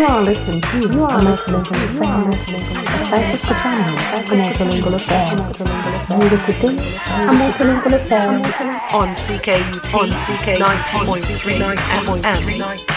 You are listening to You are listening to You are listening to Science escuchando Multilingual Affair. Vous écoutez un Multilingual Affair. on CKUT on CK 90.3 FM.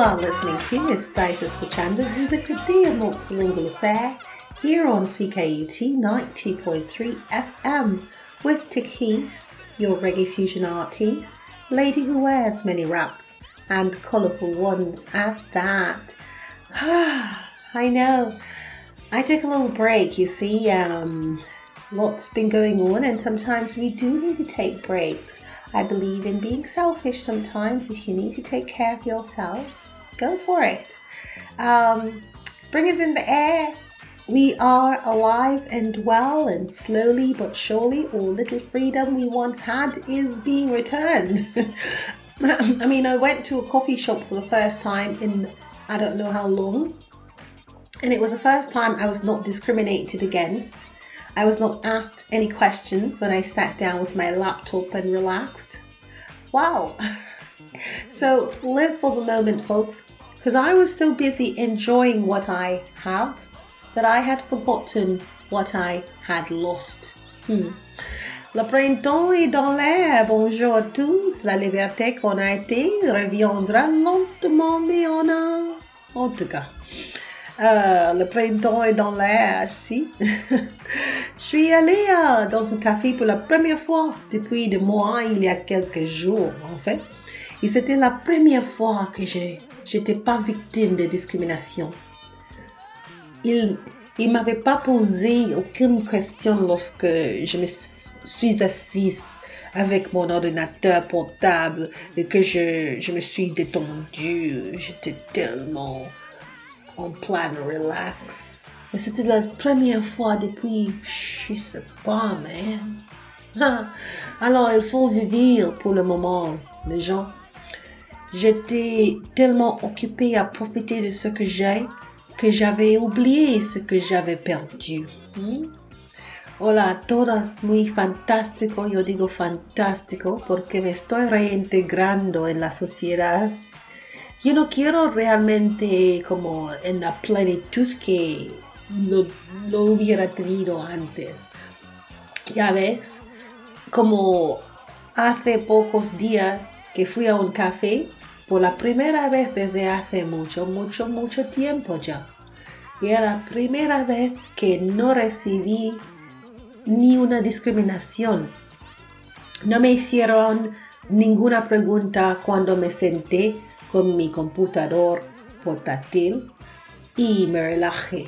Are listening to Estáis escuchando Vous écoutez a Multilingual Affair here on CKUT 90.3 FM with Takeyce, your reggae fusion artist, lady who wears many wraps and colourful ones at that. I know. I took a little break, you see. Um, lots been going on, and sometimes we do need to take breaks. I believe in being selfish sometimes. If you need to take care of yourself, go for it. Um, spring is in the air. We are alive and well, and slowly but surely, all little freedom we once had is being returned. I mean, I went to a coffee shop for the first time in I don't know how long, and it was the first time I was not discriminated against. I was not asked any questions when I sat down with my laptop and relaxed. Wow. so live for the moment, folks, because I was so busy enjoying what I have that I had forgotten what I had lost. Hmm. Le printemps est dans l'air. Bonjour à tous. La liberté qu'on a été reviendra lentement, mais on a. En tout cas. Euh, le printemps est dans l'air, si. Je suis allée euh, dans un café pour la première fois depuis des mois, il y a quelques jours en fait. Et c'était la première fois que je n'étais pas victime de discrimination. Il il m'avait pas posé aucune question lorsque je me suis assise avec mon ordinateur portable et que je, je me suis détendue. J'étais tellement en plan relax. Mais c'était la première fois depuis, je sais pas, man. Ah, Alors, il faut vivre pour le moment, les gens. J'étais tellement occupée à profiter de ce que j'ai que j'avais oublié ce que j'avais perdu. ¿Mm? Hola a todas, muy fantástico, yo digo fantástico porque me estoy reintegrando en la sociedad. Yo no quiero realmente como en la plenitud que lo, lo hubiera tenido antes. Ya ves, como hace pocos días que fui a un café por la primera vez desde hace mucho, mucho, mucho tiempo ya. Y era la primera vez que no recibí ni una discriminación. No me hicieron ninguna pregunta cuando me senté con mi computador portátil y me relajé.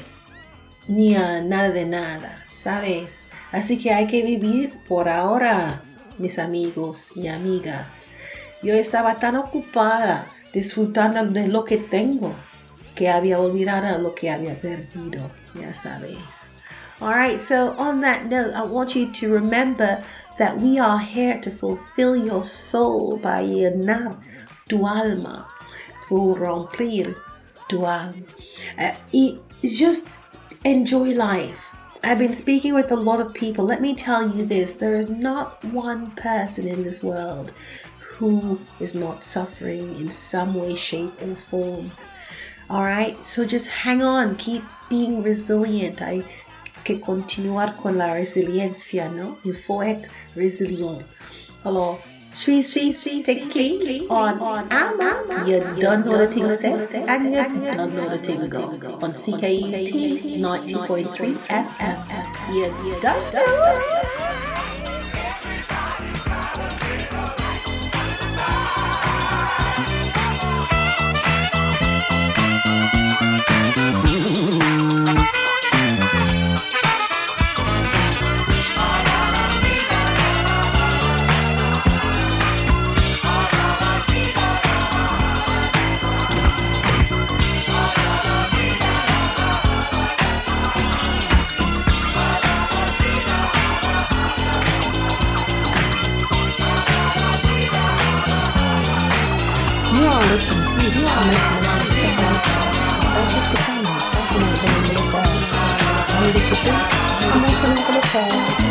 Ni a nada de nada, ¿sabes? Así que hay que vivir por ahora, mis amigos y amigas. Yo estaba tan ocupada disfrutando de lo que tengo que había olvidado lo que había perdido, ya sabéis. Alright, so on that note, I want you to remember that we are here to fulfill your soul by llenar tu alma, pour remplir tu alma. Uh, just enjoy life. I've been speaking with a lot of people. Let me tell you this there is not one person in this world who is not suffering in some way, shape, or form. All right, so just hang on, keep being resilient. I que continuar con la resiliencia, ¿no? Il faut être resilient. Hello, je suis ici, c'est click on AMA. You don't know the thing says, and you don't know the thing go. On CKUT 90.3 FM. You don't know. Comercial Monopoly Fair.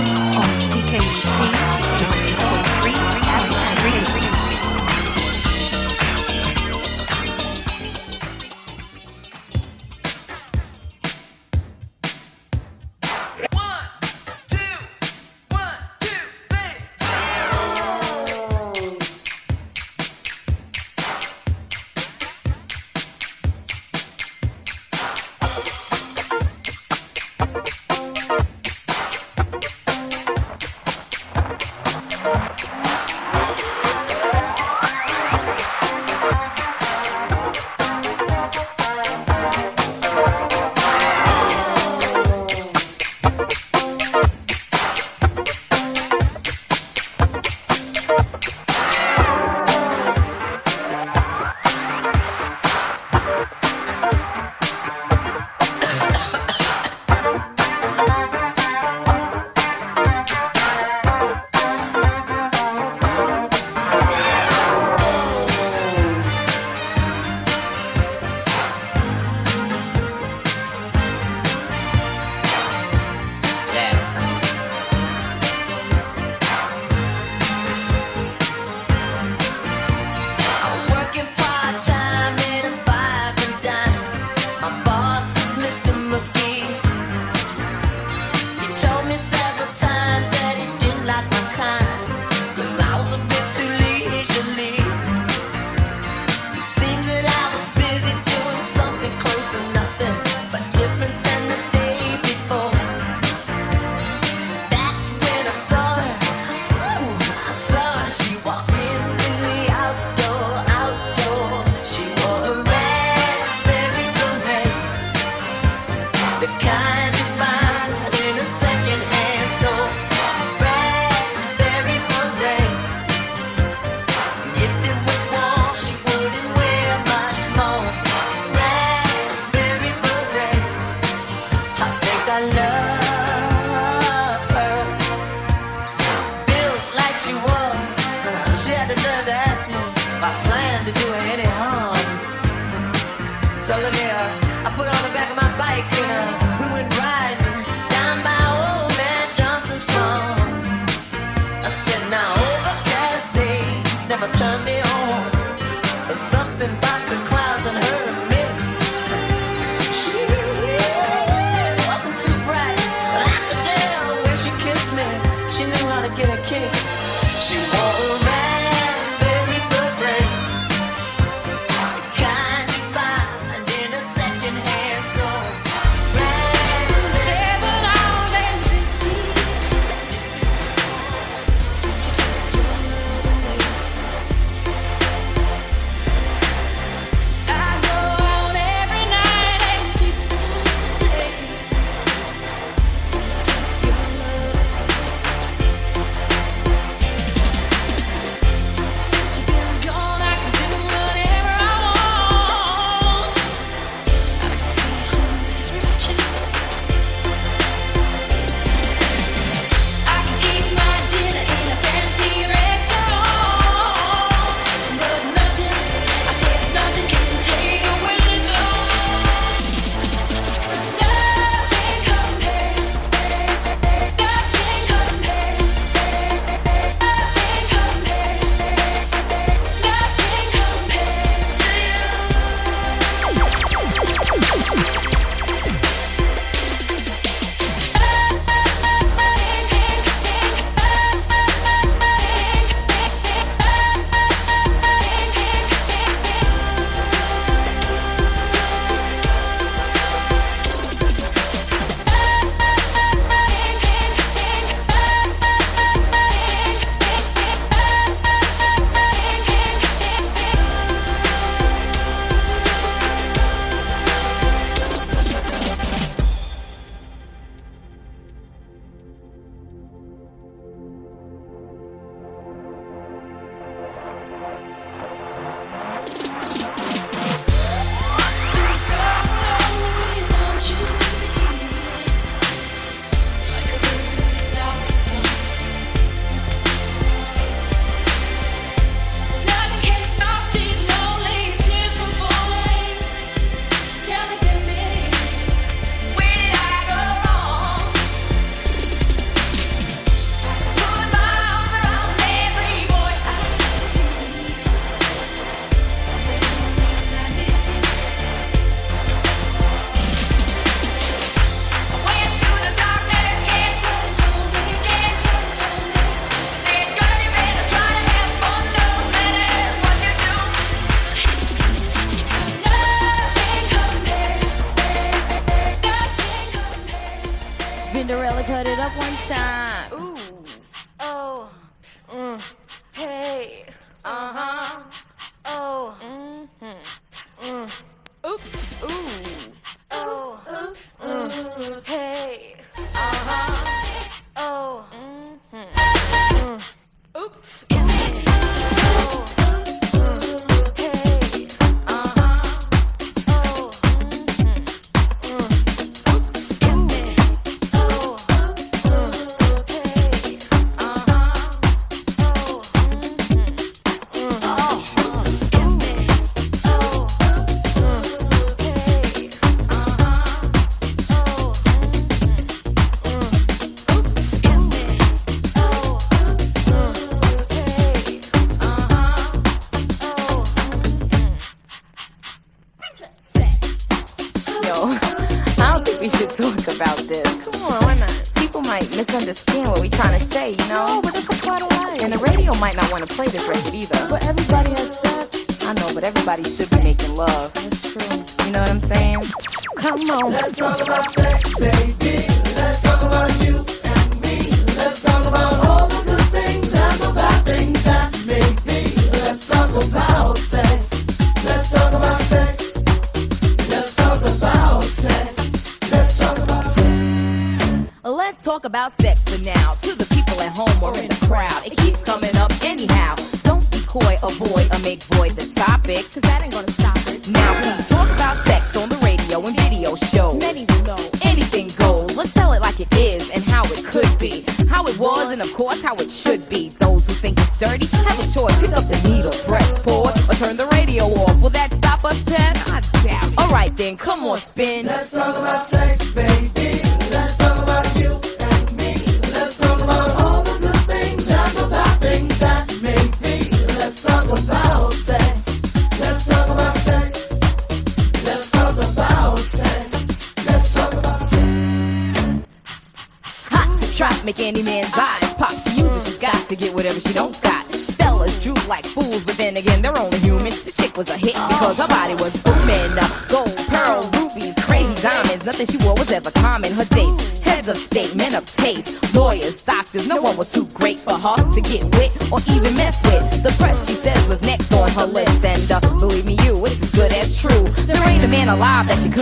About sex for now. To the people at home or in the crowd, it keeps coming up anyhow. Don't be coy, avoid, or make void the topic, cause that ain't gonna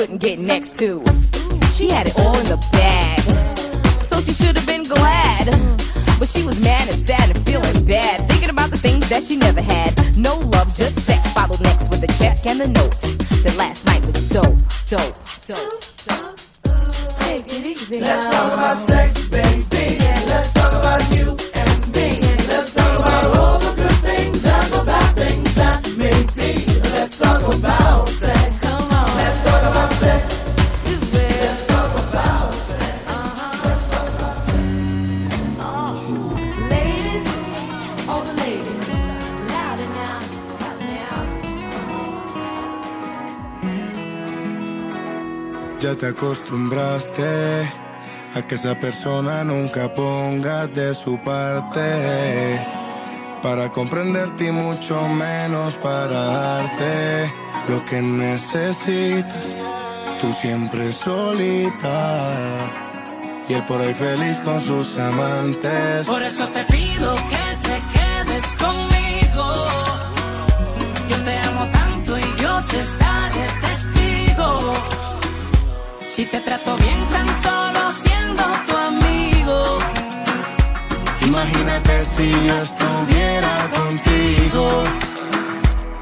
couldn't get next to. She had it all in the bag so she should have been glad. But she was mad and sad and feeling bad, thinking about the things that she never had. No love, just sex, followed next with a check and a note. Acostumbraste a que esa persona nunca ponga de su parte para comprenderte y mucho menos para darte lo que necesitas. Tú siempre solita y él por ahí feliz con sus amantes. Por eso te pido que te quedes conmigo. Yo te amo tanto y Dios está. Si te trato bien tan solo siendo tu amigo. Imagínate si yo estuviera contigo.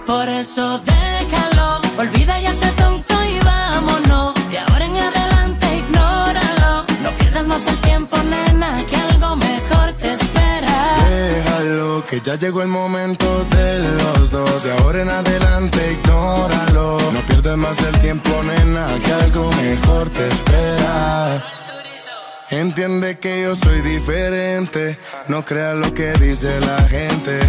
Por eso déjalo, olvida ya ese tonto y vámonos. De ahora en adelante ignóralo. No pierdas más el tiempo, nena, que algo mejor te espera. Déjalo, que ya llegó el momento de los dos. De ahora en adelante, ignóralo. No pierdas más el tiempo, nena, que algo mejor te espera. Entiende que yo soy diferente. No creas lo que dice la gente.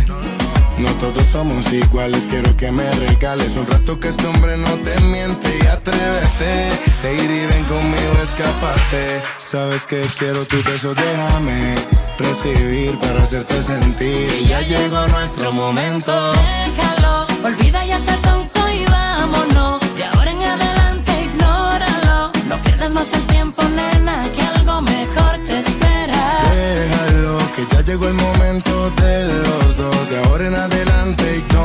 No todos somos iguales, quiero que me regales un rato que este hombre no te miente y atrévete. Ir y ven conmigo, escapate. Sabes que quiero tu beso, déjame recibir para hacerte sentir. Y ya llegó nuestro momento. Déjalo, olvida y hace tonto y vámonos. De ahora en adelante, ignóralo. No pierdas más el tiempo, nena, que algo mejor te espera. Déjalo, que ya llegó el momento de los dos. De ahora en adelante, ignóralo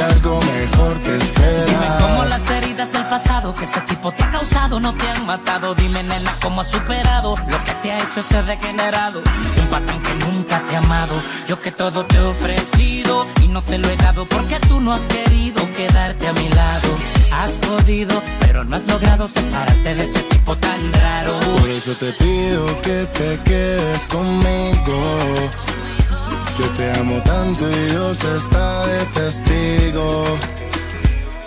algo mejor te espera. Dime cómo las heridas del pasado que ese tipo te ha causado no te han matado. Dime, nena, cómo has superado lo que te ha hecho ese degenerado. Un patán que nunca te ha amado. Yo que todo te he ofrecido y no te lo he dado porque tú no has querido quedarte a mi lado. Has podido, pero no has logrado separarte de ese tipo tan raro. Por eso te pido que te quedes conmigo. Yo te amo tanto y Dios está de testigo.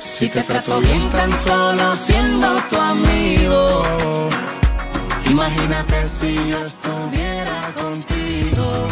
Si te trato bien tan solo siendo tu amigo. Imagínate si yo estuviera contigo.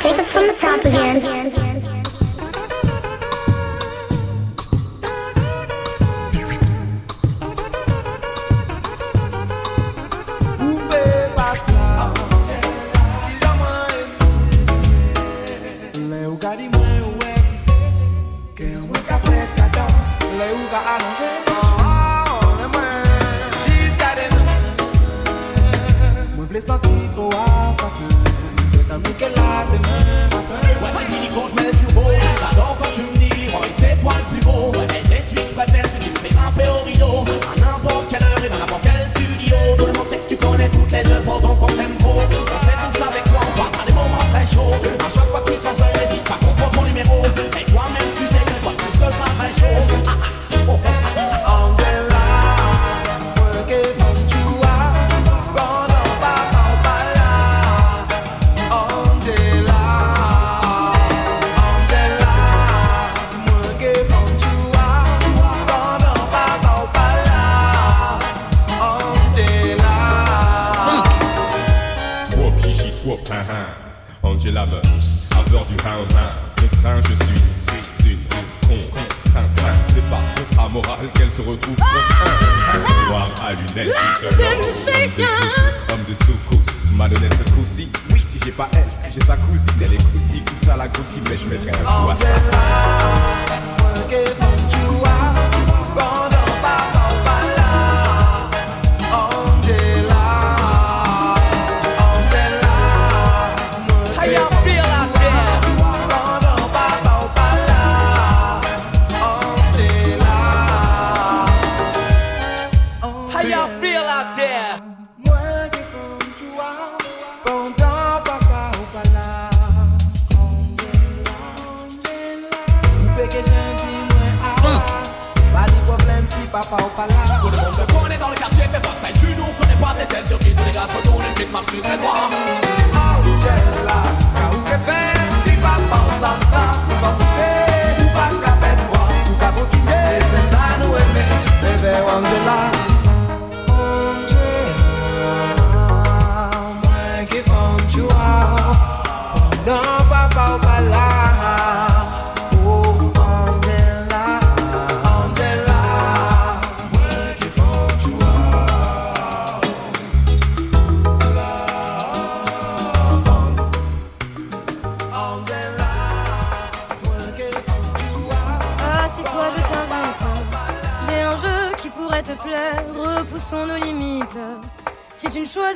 Take it from the top again.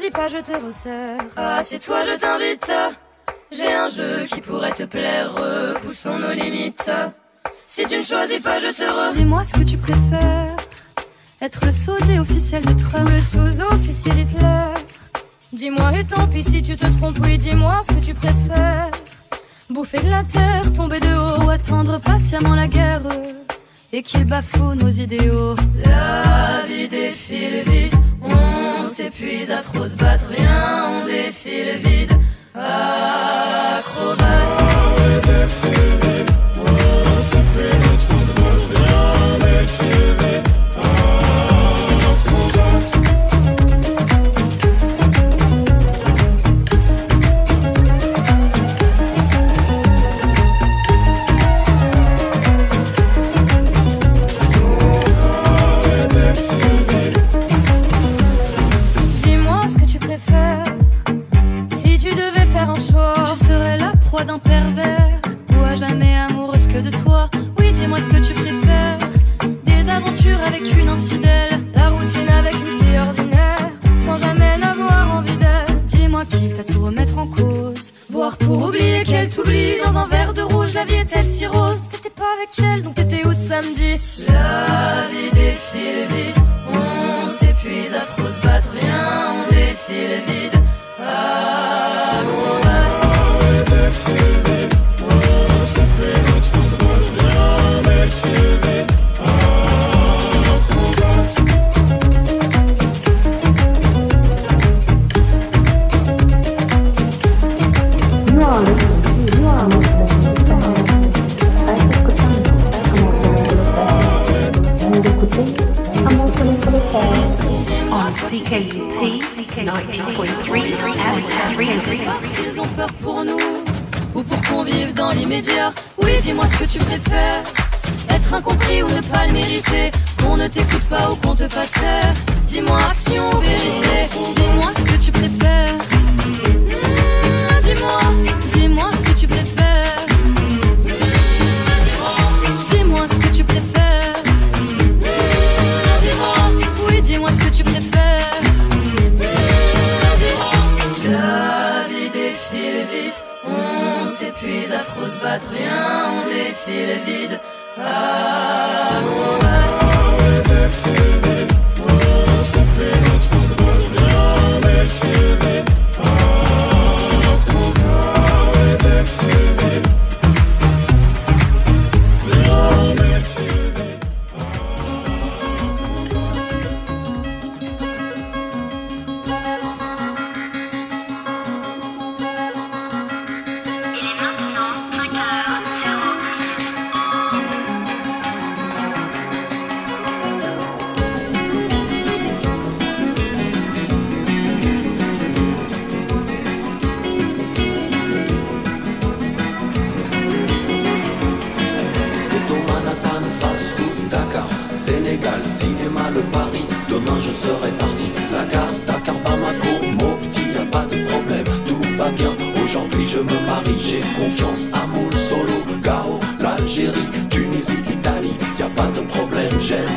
Choisis pas, je te resserre. Ah, si toi je t'invite, j'ai un jeu qui pourrait te plaire. Repoussons nos limites. Si tu ne choisis pas, je te re. Dis-moi ce que tu préfères. Être le sosie officiel de Trump ou le sous-officier d'Hitler. Dis-moi et tant pis si tu te trompes, oui, dis-moi ce que tu préfères. Bouffer de la terre, tomber de haut, ou attendre patiemment la guerre et qu'il bafoue nos idéaux. La vie défile vite, on s'épuise à trop se battre, viens, on défie le vide. Acrobatie. Ah on s'épuise à trop se battre, viens, on défie le vide. Avec une infidèle, la routine avec une fille ordinaire, sans jamais n'avoir envie d'elle. Dis-moi qui à tout remettre en cause. Boire pour oublier qu'elle t'oublie dans un verre de rouge, la vie est-elle si rose? T'étais pas avec elle, donc t'étais où samedi? La vie défile vite, Sénégal, cinéma, le Paris. Demain je serai parti. La gare, Dakar, Bamako, Mopti Y'a pas de problème, tout va bien. Aujourd'hui je me marie, j'ai confiance Amour, Solo, Gao, l'Algérie Tunisie, Italie. Y'a pas de problème, j'aime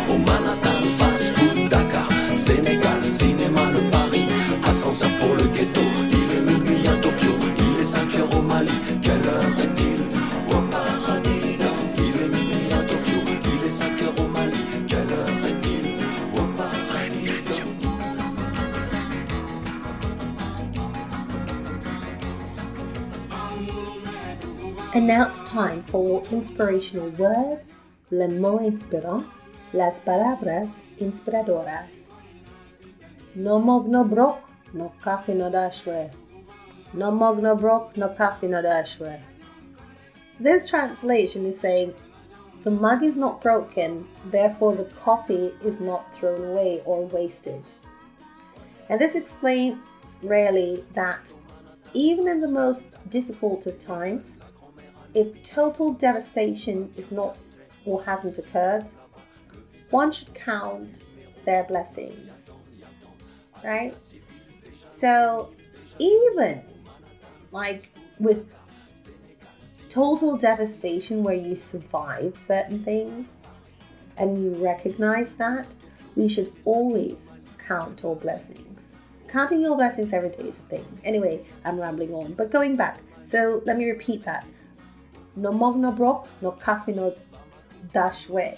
time for inspirational words, le mot inspirant, las palabras inspiradoras. No mog no brok, no coffee no dashware. No mug no brok, no coffee no dashware. This translation is saying the mug is not broken, therefore the coffee is not thrown away or wasted. And this explains really that even in the most difficult of times, if total devastation is not or hasn't occurred, one should count their blessings. Right? So, even like with total devastation where you survive certain things and you recognize that, we should always count our blessings. Counting your blessings every day is a thing. Anyway, I'm rambling on, but going back. So let me repeat that. No mug no broke, no coffee no dash way.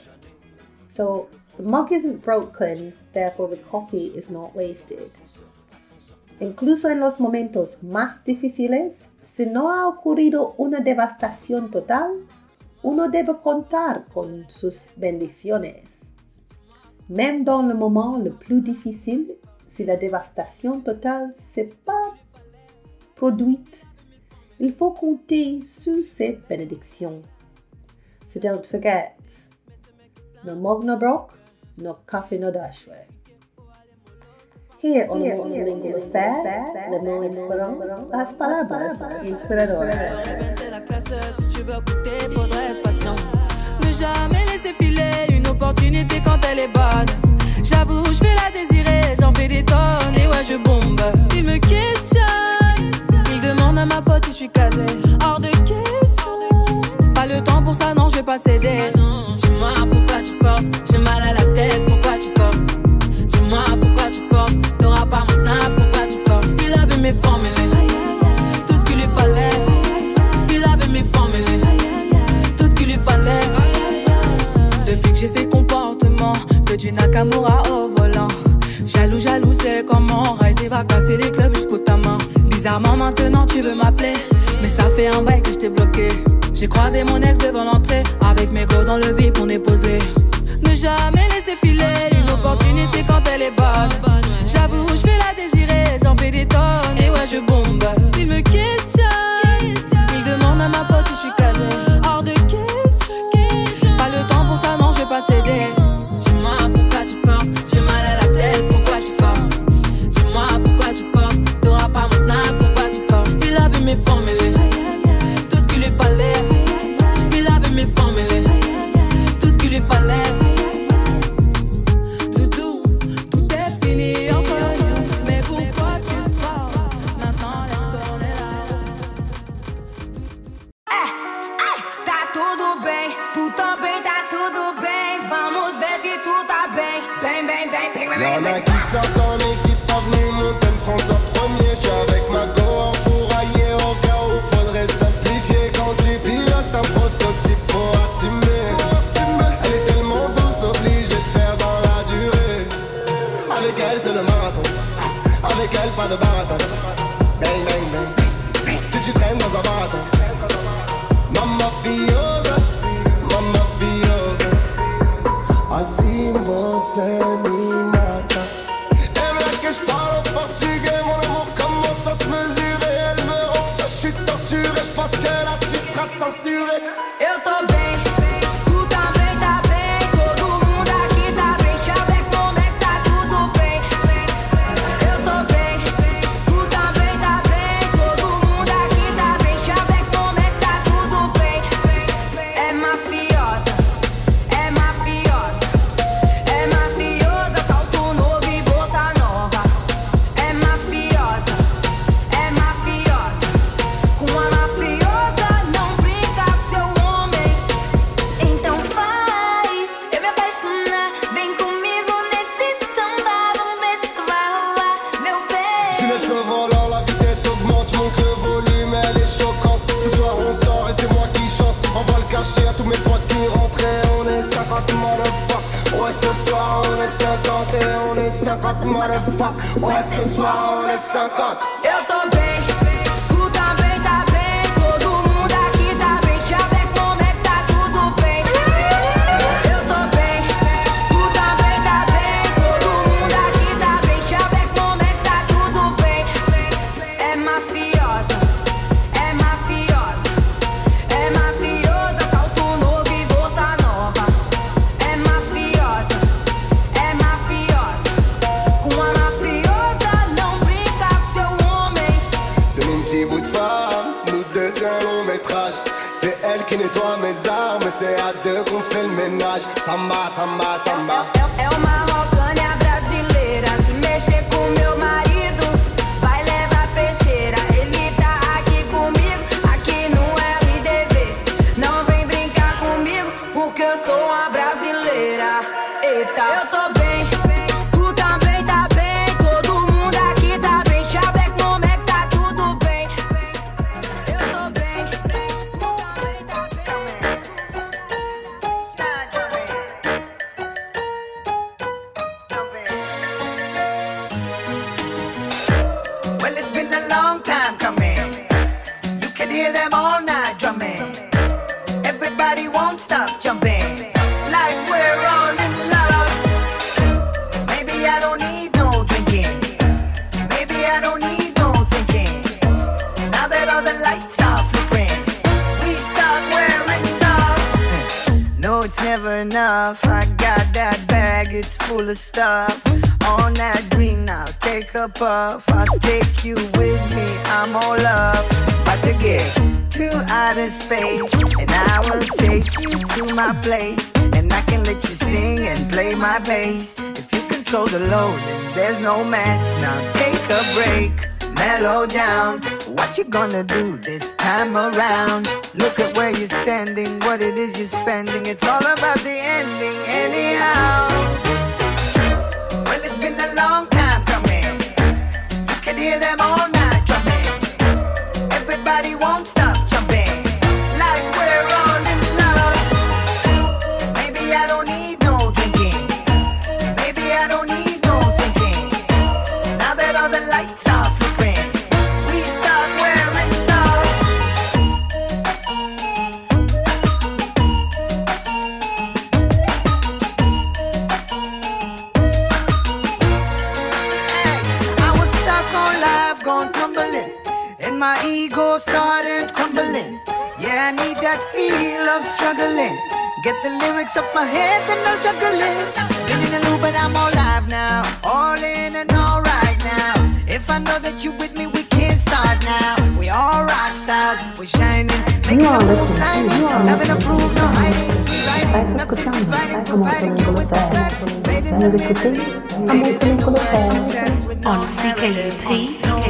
So the mug isn't broken, therefore the coffee is not wasted. Incluso en los momentos más difíciles, si no ha ocurrido una devastación total, uno debe contar con sus bendiciones. Même dans le moment le plus difficile, si la dévastation totale s'est pas produite, il faut compter sur cette bénédiction. So don't forget, no mug no broke, no coffee no dashway. Here on the Multilingual Affair, le mot inspirant, las palabras inspiradoras. C'est la classe, si tu veux goûter, faudrait être patient. Ne jamais laisser filer une opportunité quand elle est bonne. J'avoue, je vais la désirer, j'en fais des tonnes et ouais, je bombe. Il me questionne, il demande à ma pote je suis casé. Hors de question. Pas le temps pour ça, non, je vais pas céder. Ah dis-moi pourquoi tu forces. J'ai mal à la tête, pourquoi tu forces? Dis-moi pourquoi tu forces. T'auras pas mon snap, pourquoi tu forces? Il avait mes formules. Tout ce qu'il lui fallait. Il avait mes formules. Tout ce qu'il lui fallait. Depuis que j'ai fait comportement de du Nakamura au volant. Jaloux, jaloux, c'est comment? Rise va casser les clubs jusqu'au ta main Bizarrement maintenant tu veux m'appeler. Mais ça fait un bail que je t'ai bloqué. J'ai croisé mon ex devant l'entrée. Avec mes go dans le vide on est posé. Ne jamais laisser filer Une opportunité quand elle est bonne. J'avoue je vais la désirer J'en fais des tonnes. Et ouais je bombe. Il me questionne. Il demande à ma pote où je suis casé. Hors de question. Pas le temps pour ça non je vais pas céder. Dis-moi pourquoi tu forces? J'ai mal formula Ou é sensual ou é Eu tô bem. samba, samba, samba. my place, and I can let you sing and play my bass. If you control the load, then there's no mess. Now take a break, mellow down. What you gonna do this time around? Look at where you're standing, what it is you're spending. It's all about the ending, anyhow. Well, it's been a long time coming. You can hear them all night drumming. Everybody won't stop. Feel of struggling. Get the lyrics off my head and no juggling. Been in the loop, but I'm all live now. All in and all right now. If I know that you with me, we can start now. We all rock stars, we shining, making You are the move, listening. signing. You are Nothing to listening. prove, no hiding. We writing, Stai nothing ascoltando dividing, Stai providing you with the best. Made in the Music Middle City, East, a made it in the Multilingual West. Affair. That's with no On CKUT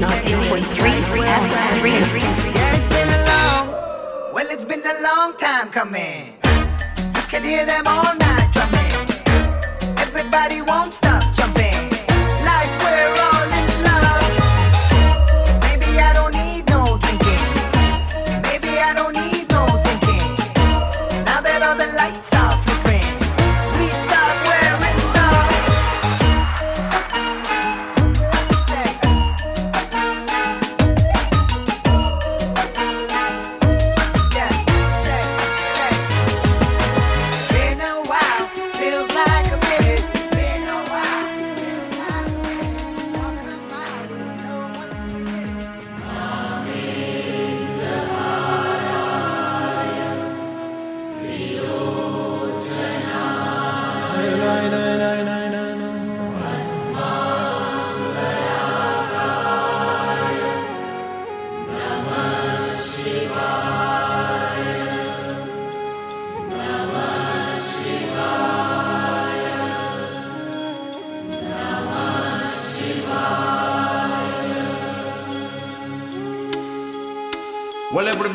90.3 FM3. Well, it's been a long time coming. You can hear them all night drumming. Everybody won't stop jumping.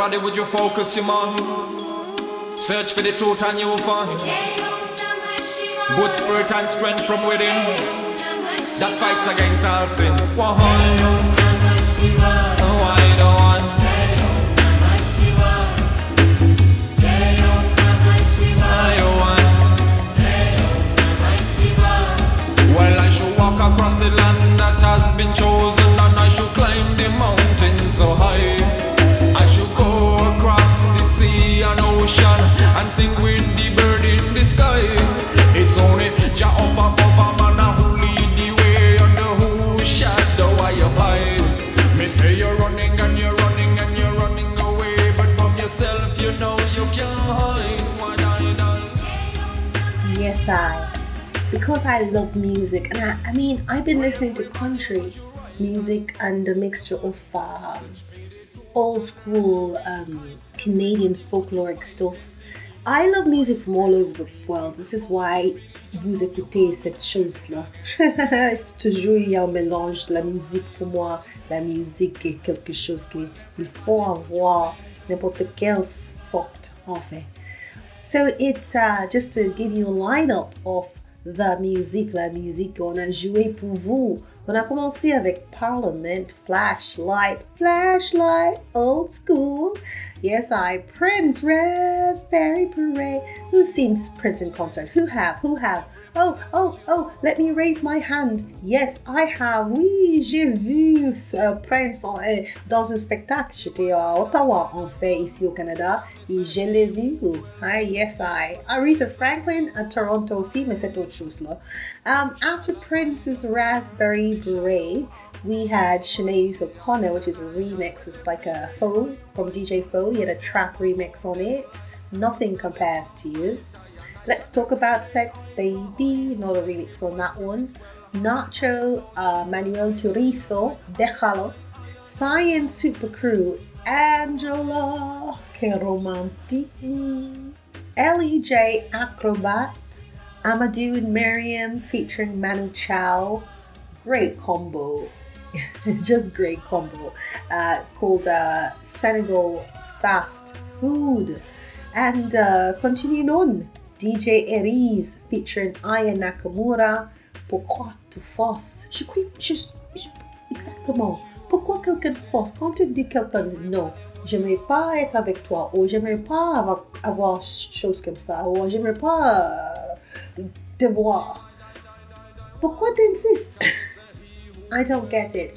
Everybody, would you focus your mind? Search for the truth and you will find. Good spirit and strength from within. That fights against all sin. One, I? Should walk across the land that has been chosen, I. Because I love music, and I, I mean, I've been listening to country music and a mixture of um, old school um, Canadian folkloric stuff. I love music from all over the world. This is why vous écoutez cette chose-là. C'est toujours il y a un mélange la musique pour moi. La musique est quelque chose qu'il faut avoir n'importe quelle sorte en fait. So it's uh, just to give you a lineup of the music, la musique qu'on a joué pour vous. On a commencé avec Parliament, Flashlight, Flashlight, Old School. Yes, I, Prince, Raspberry Beret. Who sings Prince in concert? Who have? Who have? Oh, oh, oh, let me raise my hand. Yes, I have. Oui, j'ai vu ce Prince euh, dans un spectacle. J'étais à Ottawa, en fait, ici au Canada. Et je l'ai vu. Ah, yes, I. Aretha Franklin à Toronto aussi, mais c'est autre chose là. Um, after Prince's Raspberry Beret, we had Sinead O'Connor, which is a remix. It's like a Foe from DJ Foe. He had a trap remix on it. Nothing compares to you. Let's talk about sex, baby. Another remix on that one. Nacho, uh, Manuel Turizo, Déjalo. Science Super Crew, Angela, que romantic. L.E.J. Acrobat, Amadou and Mariam featuring Manu Chao. Great combo. just great combo. Uh, it's called uh, Senegal Fast Food. And uh, continuing on, DJ Eris featuring Aya Nakamura. Pourquoi tu forces? Je crois, je, exactement. Pourquoi quelqu'un force? Quand tu dis quelqu'un non, j'aimerais pas être avec toi, ou j'aimerais pas avoir, avoir chose comme ça, ou j'aimerais pas euh, te voir. Pourquoi tu insistes? I don't get it.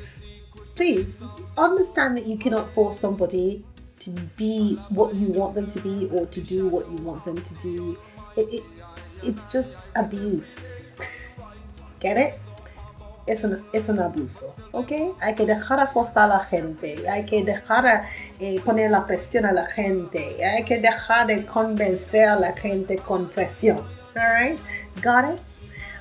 Please understand that you cannot force somebody to be what you want them to be or to do what you want them to do. It, it, it's just abuse. Get it? Es un, es un abuso, ¿ok? Hay que dejar a forzar a la gente, hay que dejar eh, poner la presión a la gente, hay que dejar de convencer a la gente con presión. Alright? Got it?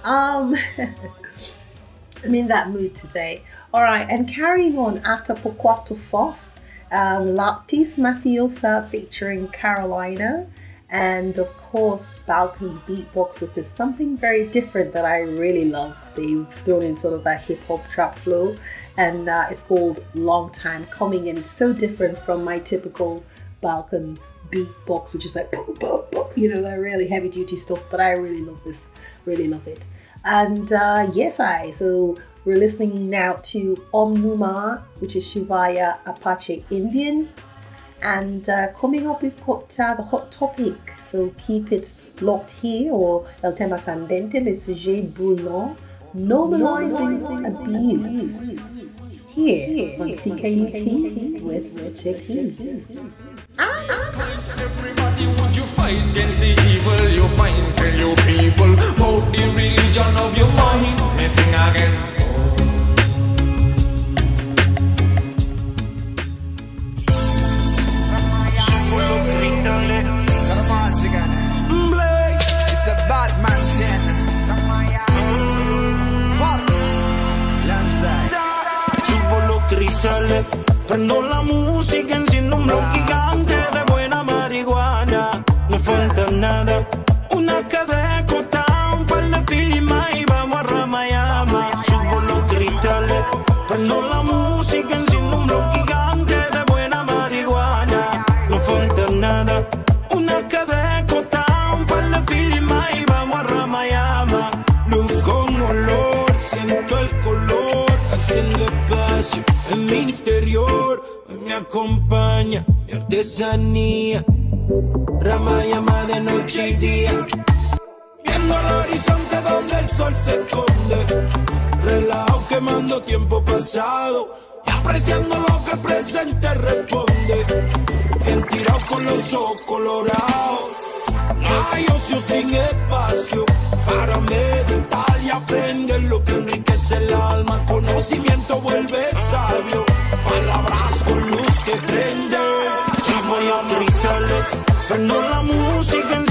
Um, I'm in that mood today. All right, and carrying on after Pourquoi tu Force, um, Lartiste Mafiosa featuring Carolina, and of course balcony Beatbox with this something very different that I really love. They've thrown in sort of a hip hop trap flow, and uh, it's called Long Time Coming, and it's so different from my typical balcony beatbox, which is like you know that really heavy duty stuff. But I really love this, really love it. And uh, yes, I so we're listening now to Om Numa, which is Shivaya Apache Indian. And uh, coming up, we've got uh, the hot topic. So keep it locked here, or El Tema Candente, this is J. Bruno, normalizing abuse. Here on CKUT with Takeyce. Everybody would you fight against the evil you find Tell your people about the religion of your mind Me sing again prendo la música, enciendo un blog gigante de buena marihuana. No falta nada, una cabecota, artesanía, Ramayama de noche y día. Viendo el horizonte donde el sol se esconde, relajo quemando tiempo pasado y apreciando lo que el presente responde. Bien con los ojos colorados. No hay ocio sin espacio para meditar y aprender lo que enriquece el alma. Conocimiento vuelve sabio, prendo la música,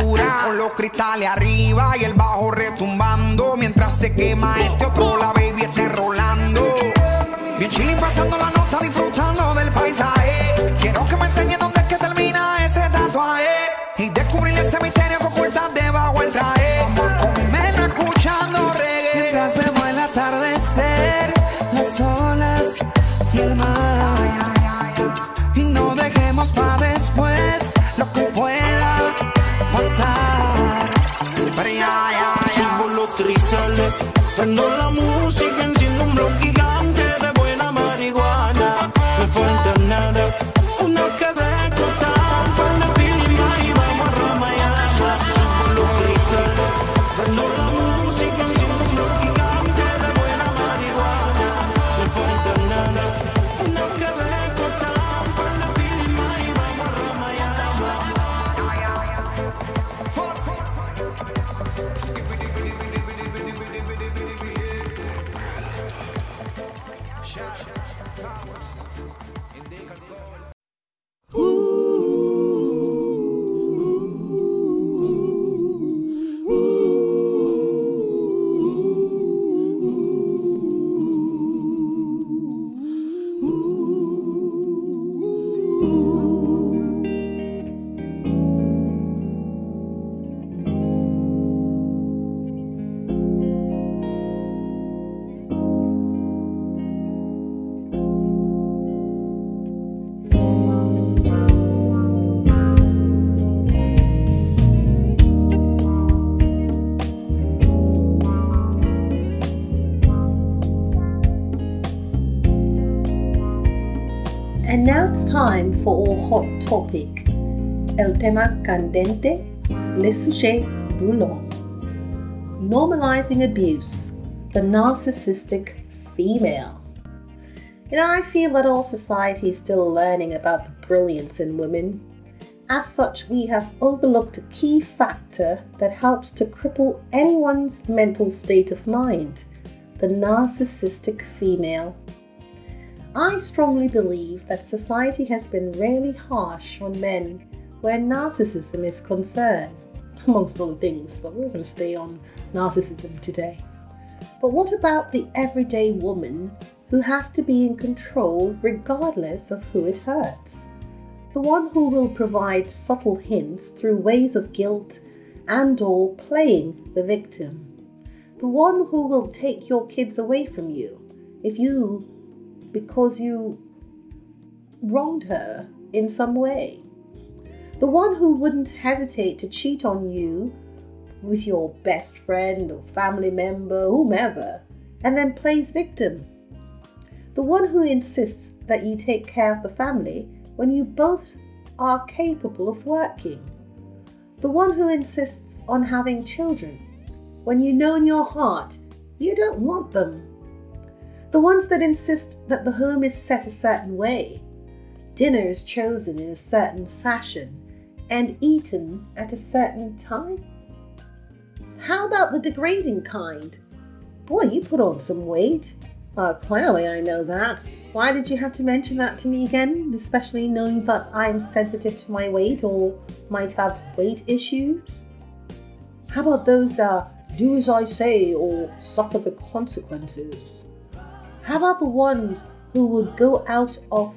Con los cristales arriba y el bajo retumbando, mientras se quema este otro, la for our hot topic. El tema candente, le sujet brûlant. Normalizing abuse, the narcissistic female. You know, I feel that all society is still learning about the brilliance in women. As such, we have overlooked a key factor that helps to cripple anyone's mental state of mind the narcissistic female. I strongly believe that society has been really harsh on men where narcissism is concerned, amongst other things, but we're going to stay on narcissism today. But what about the everyday woman who has to be in control regardless of who it hurts? The one who will provide subtle hints through ways of guilt and or playing the victim. The one who will take your kids away from you if you because you wronged her in some way. The one who wouldn't hesitate to cheat on you with your best friend or family member, whomever, and then plays victim. The one who insists that you take care of the family when you both are capable of working. The one who insists on having children when you know in your heart you don't want them the ones that insist that the home is set a certain way, dinner is chosen in a certain fashion, and eaten at a certain time? How about the degrading kind? Boy, you put on some weight. Uh, clearly, I know that. Why did you have to mention that to me again, especially knowing that I'm sensitive to my weight or might have weight issues? How about those uh, do as I say or suffer the consequences? How about the ones who would go out of,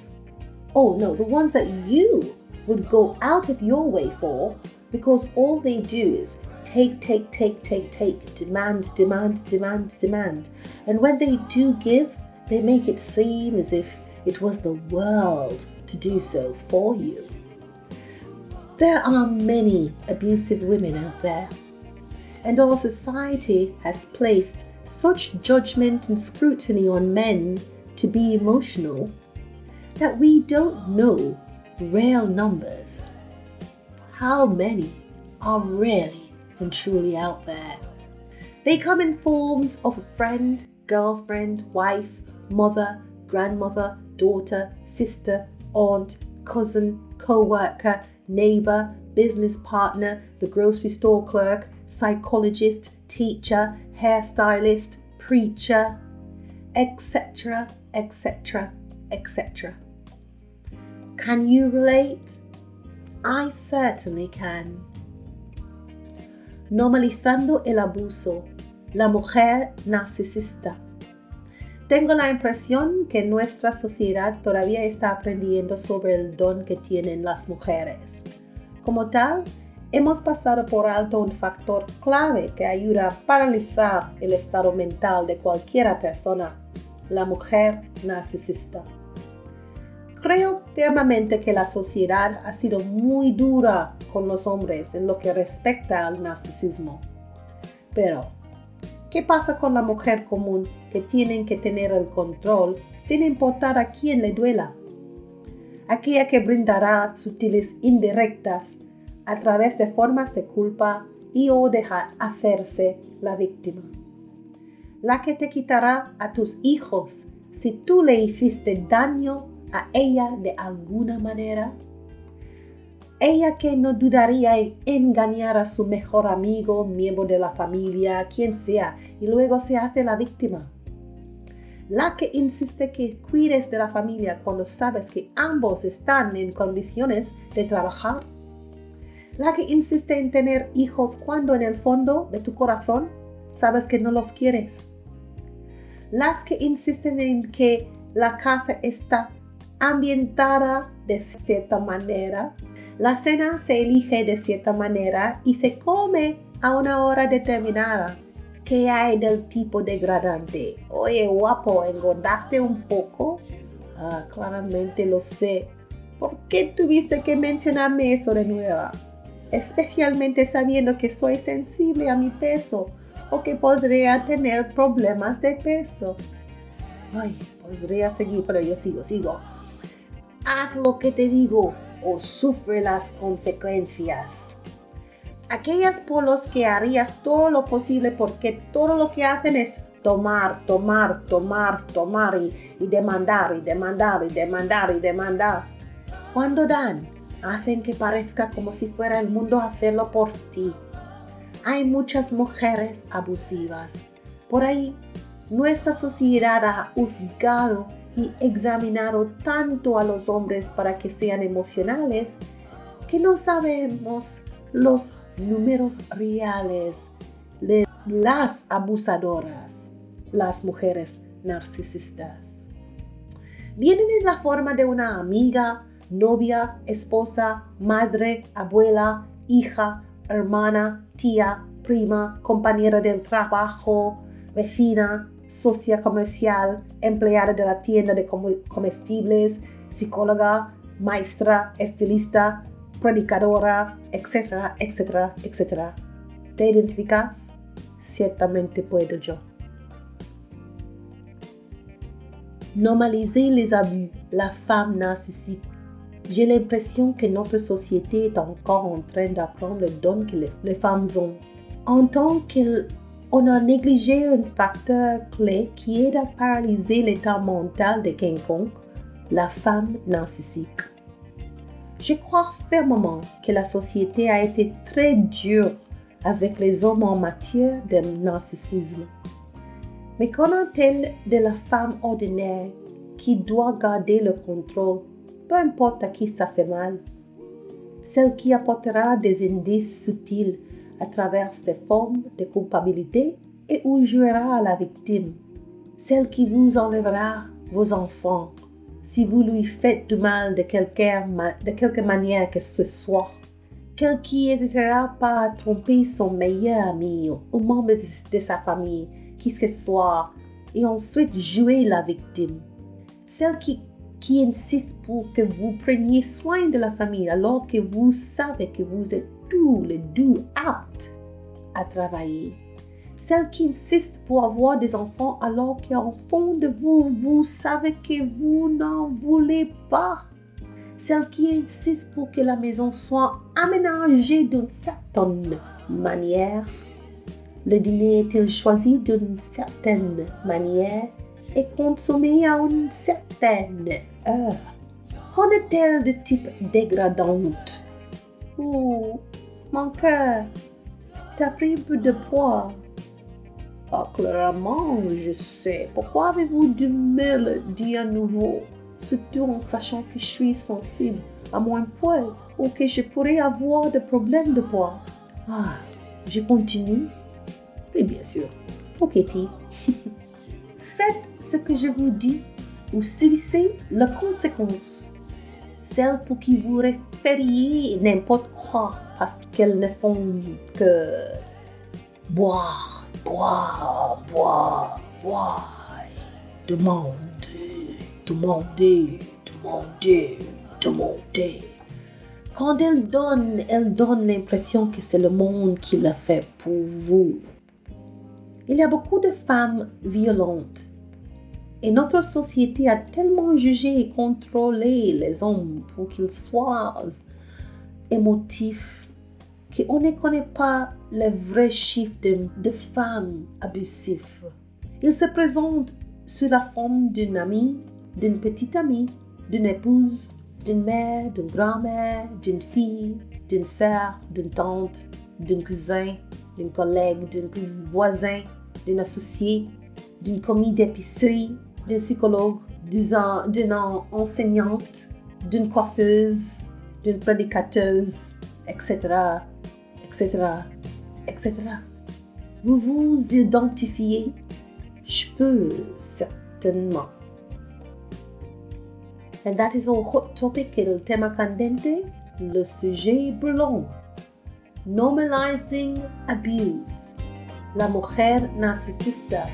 oh no, the ones that you would go out of your way for because all they do is take, take, take, take, take, demand, demand, demand, demand. And when they do give, they make it seem as if it was the world to do so for you. There are many abusive women out there, and our society has placed such judgment and scrutiny on men to be emotional that we don't know real numbers. How many are really and truly out there? They come in forms of a friend, girlfriend, wife, mother, grandmother, daughter, sister, aunt, cousin, co worker, neighbor, business partner, the grocery store clerk, psychologist, teacher, hairstylist, preacher, etc., etc., etc. Can you relate? I certainly can. Normalizando el abuso, la mujer narcisista. Tengo la impresión que nuestra sociedad todavía está aprendiendo sobre el don que tienen las mujeres. Como tal, hemos pasado por alto un factor clave que ayuda a paralizar el estado mental de cualquier persona, la mujer narcisista. Creo firmemente que la sociedad ha sido muy dura con los hombres en lo que respecta al narcisismo. Pero, ¿qué pasa con la mujer común que tienen que tener el control sin importar a quién le duela? Aquella que brindará sutiles indirectas a través de formas de culpa y o dejar hacerse la víctima. La que te quitará a tus hijos si tú le hiciste daño a ella de alguna manera. Ella que no dudaría en engañar a su mejor amigo, miembro de la familia, quien sea, y luego se hace la víctima. La que insiste que cuides de la familia cuando sabes que ambos están en condiciones de trabajar la que insiste en tener hijos cuando en el fondo de tu corazón sabes que no los quieres. Las que insisten en que la casa está ambientada de cierta manera. La cena se elige de cierta manera y se come a una hora determinada. ¿Qué hay del tipo degradante? Oye, guapo, ¿engordaste un poco? Ah, claramente lo sé. ¿Por qué tuviste que mencionarme eso de nuevo? Especialmente sabiendo que soy sensible a mi peso o que podría tener problemas de peso. Ay, podría seguir, pero yo sigo, sigo. haz lo que te digo o sufre las consecuencias. Aquellas por los que harías todo lo posible porque todo lo que hacen es tomar, tomar, tomar, tomar y, y demandar y demandar y demandar y demandar. Cuando dan, hacen que parezca como si fuera el mundo a hacerlo por ti. Hay muchas mujeres abusivas. Por ahí, nuestra sociedad ha juzgado y examinado tanto a los hombres para que sean emocionales que no sabemos los números reales de las abusadoras, las mujeres narcisistas. Vienen en la forma de una amiga, novia, esposa, madre, abuela, hija, hermana, tía, prima, compañera del trabajo, vecina, socia comercial, empleada de la tienda de comestibles, psicóloga, maestra, estilista, predicadora, etcétera, etcétera, etcétera. ¿Te identificas? Ciertamente puedo yo. Normaliser les abus, la femme narcissique. J'ai l'impression que notre société est encore en train d'apprendre le don que les, femmes ont. En tant que on a négligé un facteur clé qui aide à paralyser l'état mental de quiconque, la femme narcissique. Je crois fermement que la société a été très dure avec les hommes en matière de narcissisme. Mais qu'en est-elle de la femme ordinaire qui doit garder le contrôle, peu importe à qui ça fait mal? Celle qui apportera des indices subtils à travers des formes de culpabilité et où jouera la victime, celle qui vous enlèvera vos enfants si vous lui faites du mal de quelque, manière que ce soit. Celle qui n'hésitera pas à tromper son meilleur ami ou membre de sa famille, qui ce soit, et ensuite jouer la victime. Celle qui, qui insiste pour que vous preniez soin de la famille alors que vous savez que vous êtes tous les deux aptes à travailler. Celle qui insiste pour avoir des enfants alors qu'en fond de vous, vous savez que vous n'en voulez pas. Celle qui insiste pour que la maison soit aménagée d'une certaine manière. Le dîner est-il choisi d'une certaine manière et consommé à une certaine heure. Qu'en est-elle de type dégradante? Oh, mon cœur, t'as pris un peu de poids. Ah, clairement, je sais. Pourquoi avez-vous du me le dire à nouveau? Surtout en sachant que je suis sensible à mon poids ou que je pourrais avoir des problèmes de poids. Ah, je continue? Oui, bien sûr. Ok. Faites ce que je vous dis ou subissez la conséquence. Celle pour qui vous référiez n'importe quoi parce qu'elles ne font que boire, boire, boire, boire, demander, demander, demander, demander. Quand elles donnent, elles donnent l'impression que c'est le monde qui l'a fait pour vous. Il y a beaucoup de femmes violentes et notre société a tellement jugé et contrôlé les hommes pour qu'ils soient émotifs qu'on ne connaît pas le vrai chiffre de, femmes abusives. Ils se présentent sous la forme d'une amie, d'une petite amie, d'une épouse, d'une mère, d'une grand-mère, d'une fille, d'une sœur, d'une tante, d'un cousin, d'une collègue, d'un voisin, d'une associée, d'une commis d'épicerie, d'un psychologue, d'une enseignante, d'une coiffeuse, d'une prédicateuse, etc., etc., etc. Vous vous identifiez? Je peux certainement. And that is our hot topic, el tema candente, le sujet brûlant. Normalizing abuse. La mujer narcisista.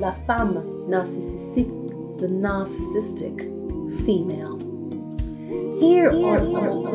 La femme narcissistique. The narcissistic female. Here, on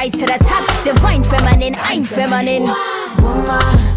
rise to the top. Divine feminine, I'm feminine. Woman.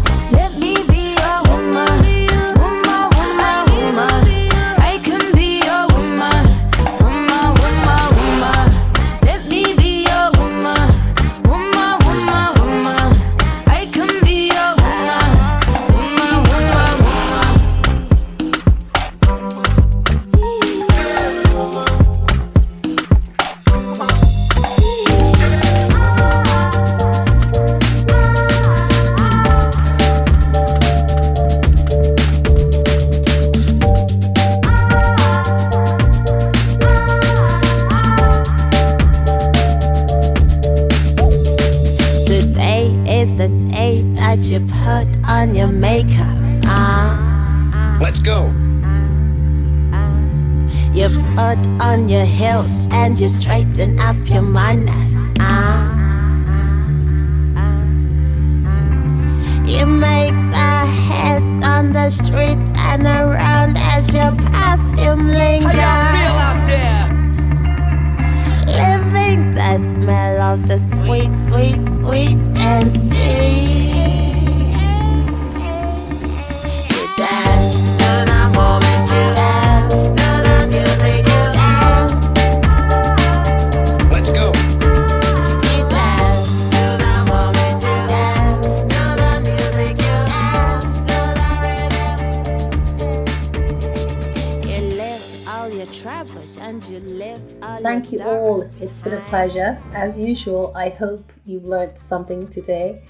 hope you learned something today.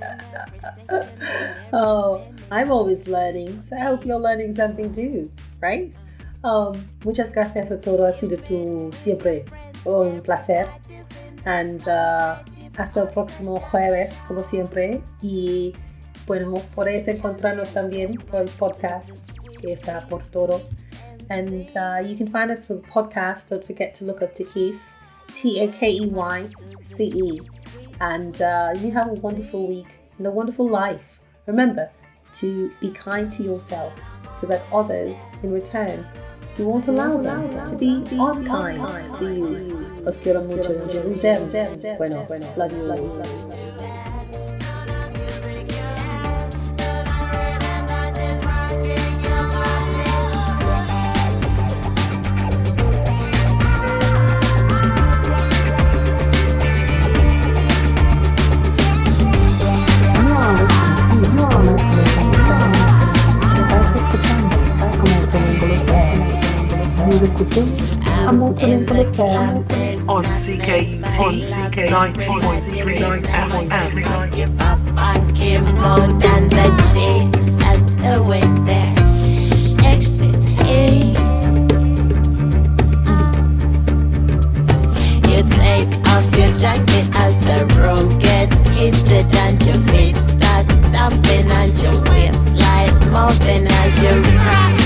oh, I'm always learning, so I hope you're learning something too, right? Um, muchas gracias a todos, ha sido tu siempre un placer. And uh, hasta el próximo jueves, como siempre. Y bueno, podéis encontrarnos también por el podcast que está por todo. And uh, you can find us for the podcast. Don't forget to look up Takeyce. T A K E Y C E. And uh, you have a wonderful week and a wonderful life. Remember to be kind to yourself so that others, in return, you won't allow them to be unkind to you. Os quiero mucho. Bueno, bueno. Love you. Love you. Love you. Uncle Jim. I'm the crowd on CKUT on CK 90.3 FM. Your feet start stomping and your waistline moving as you rock